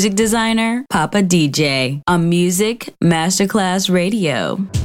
Music designer Papa DJ on Music Masterclass Radio.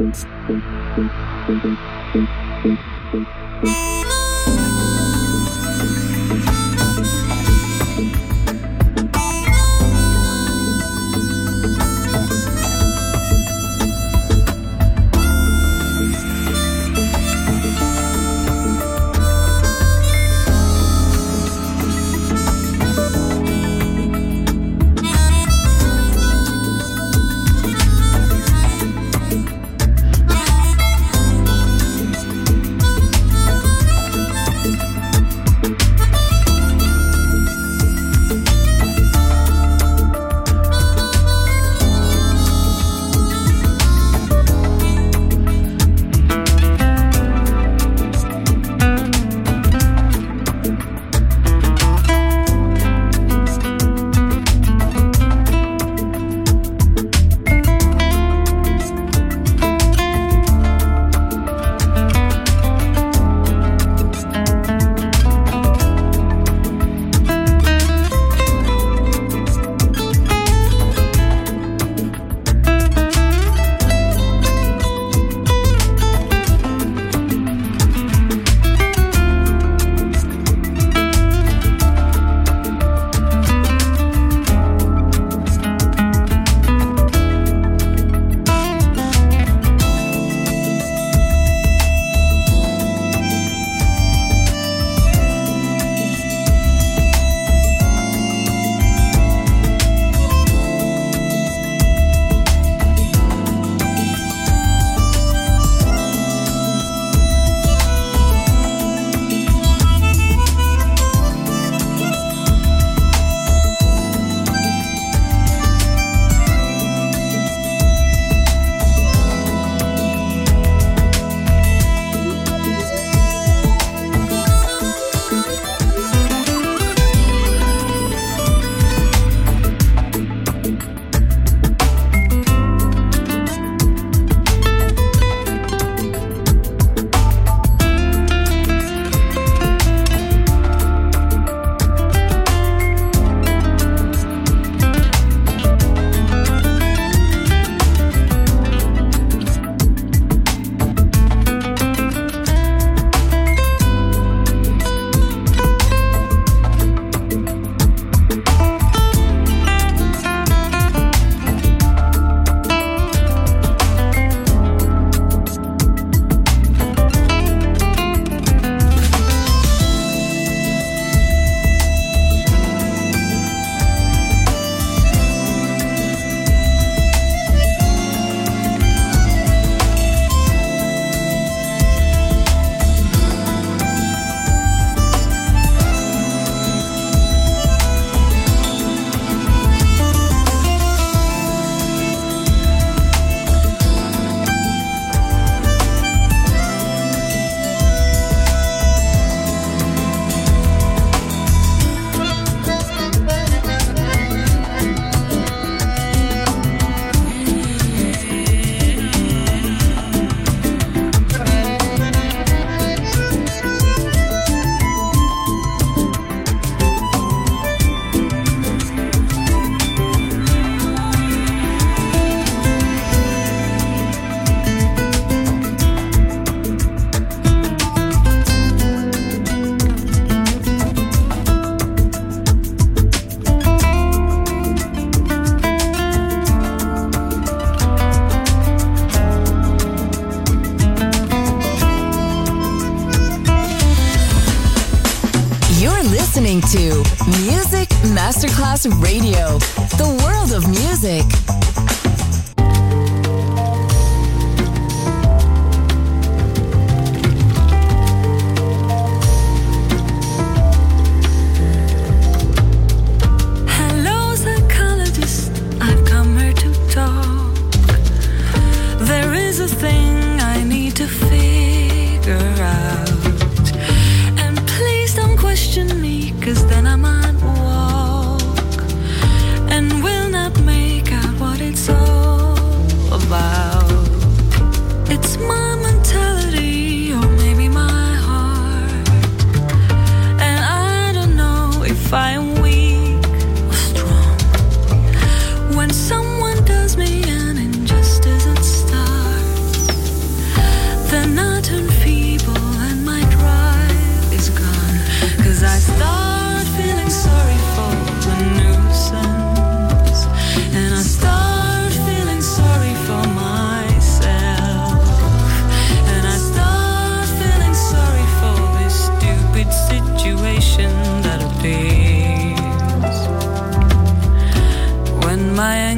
Thank you.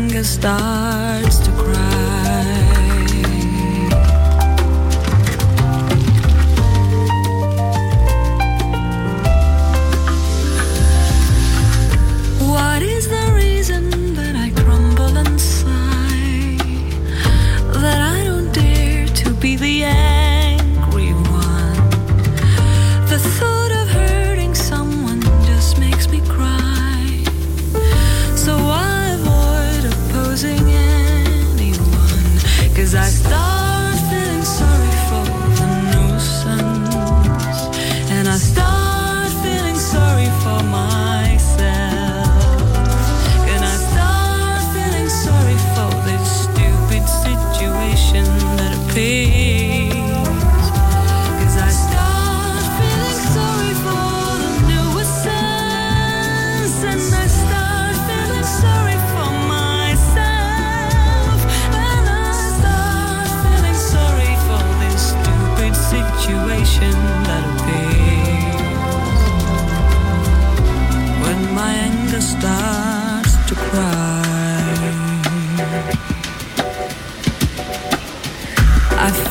finger star.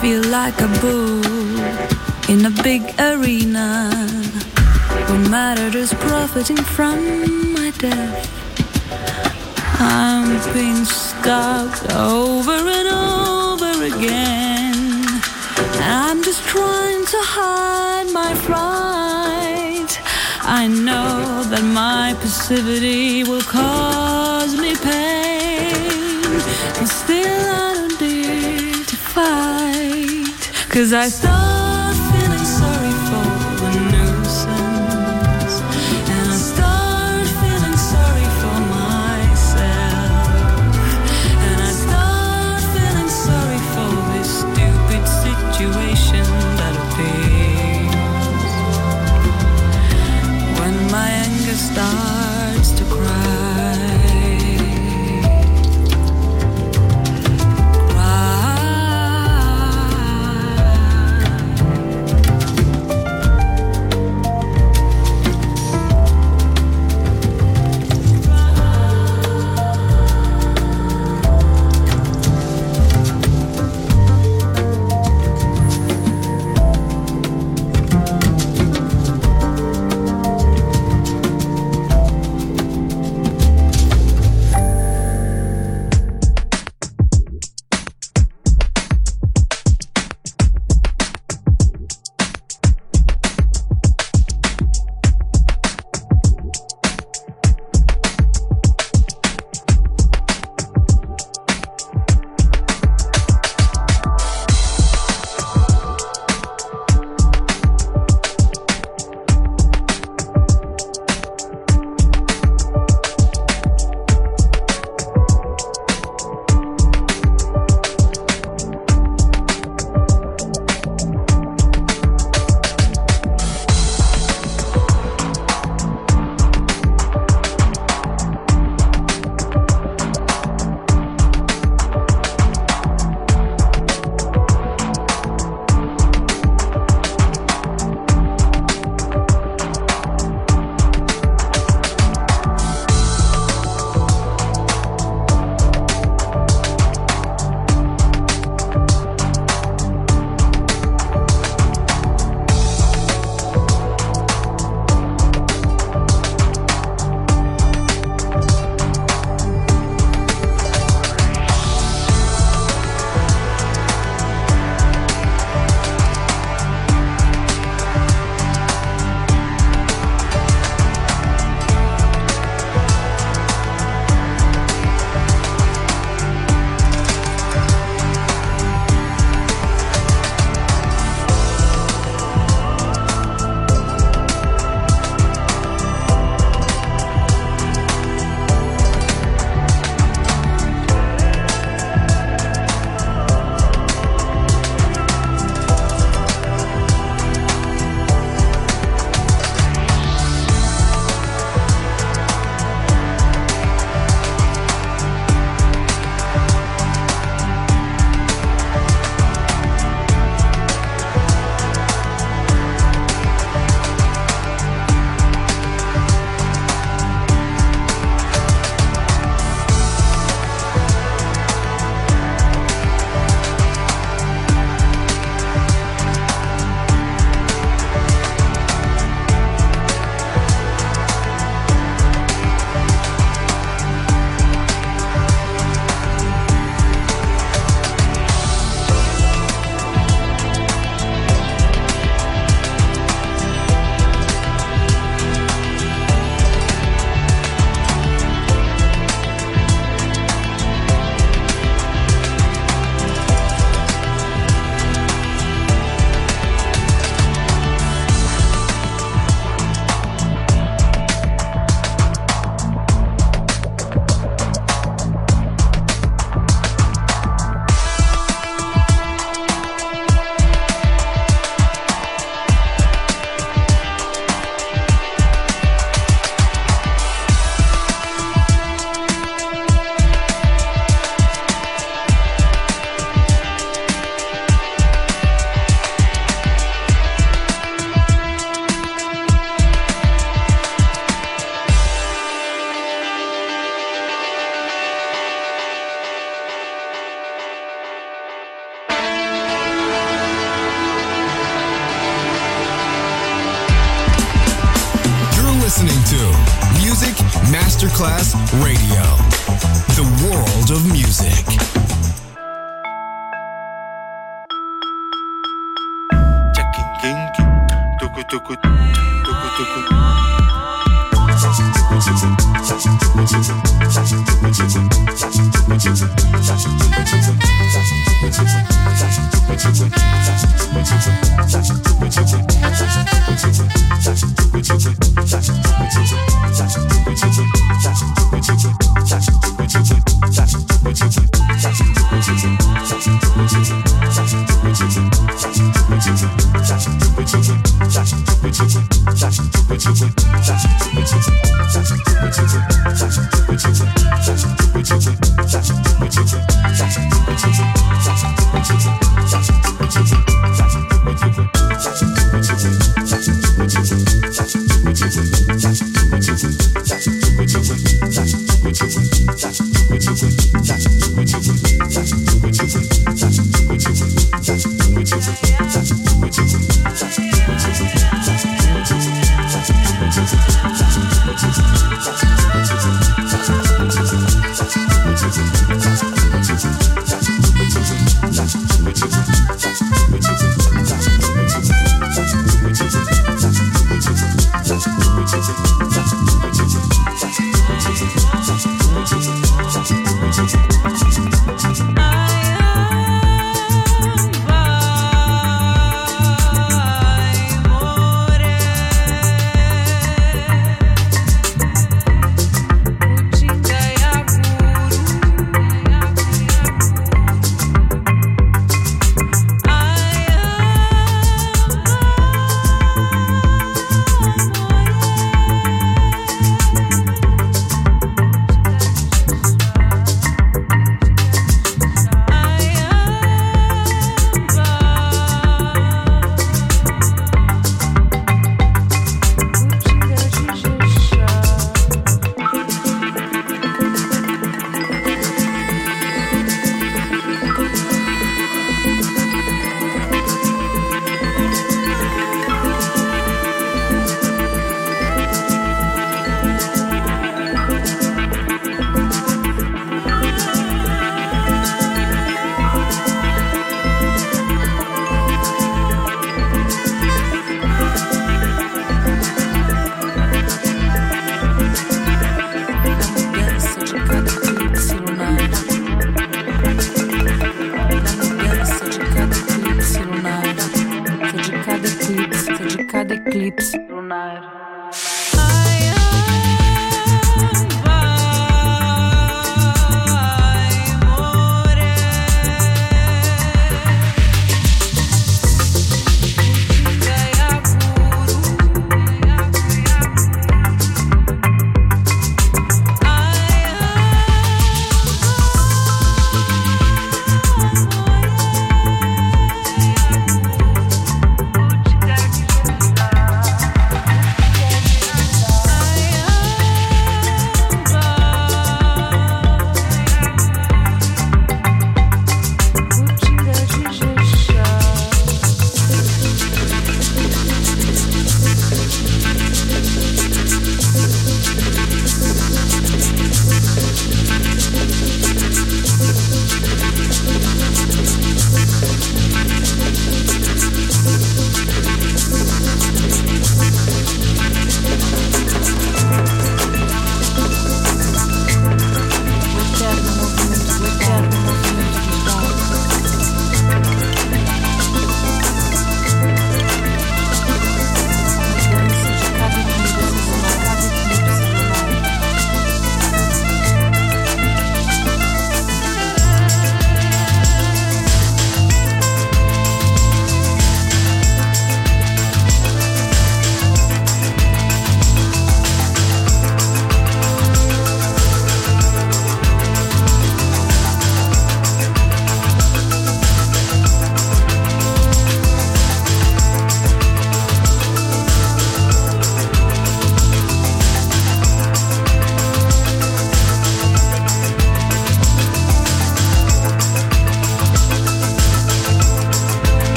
feel like a bull in a big arena. What matters is profiting from my death. I'm being scarred over and over again. I'm just trying to hide my fright. I know that my passivity will cause me pain. Cause I thought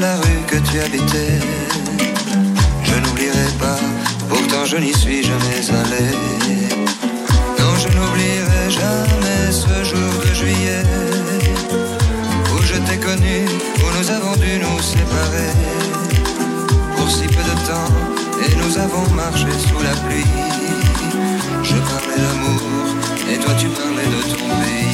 La rue que tu habitais. Je n'oublierai pas, pourtant je n'y suis jamais allé. Non, je n'oublierai jamais ce jour de juillet, où je t'ai connu, où nous avons dû nous séparer pour si peu de temps et nous avons marché sous la pluie. Je parlais d'amour et toi tu parlais de ton pays.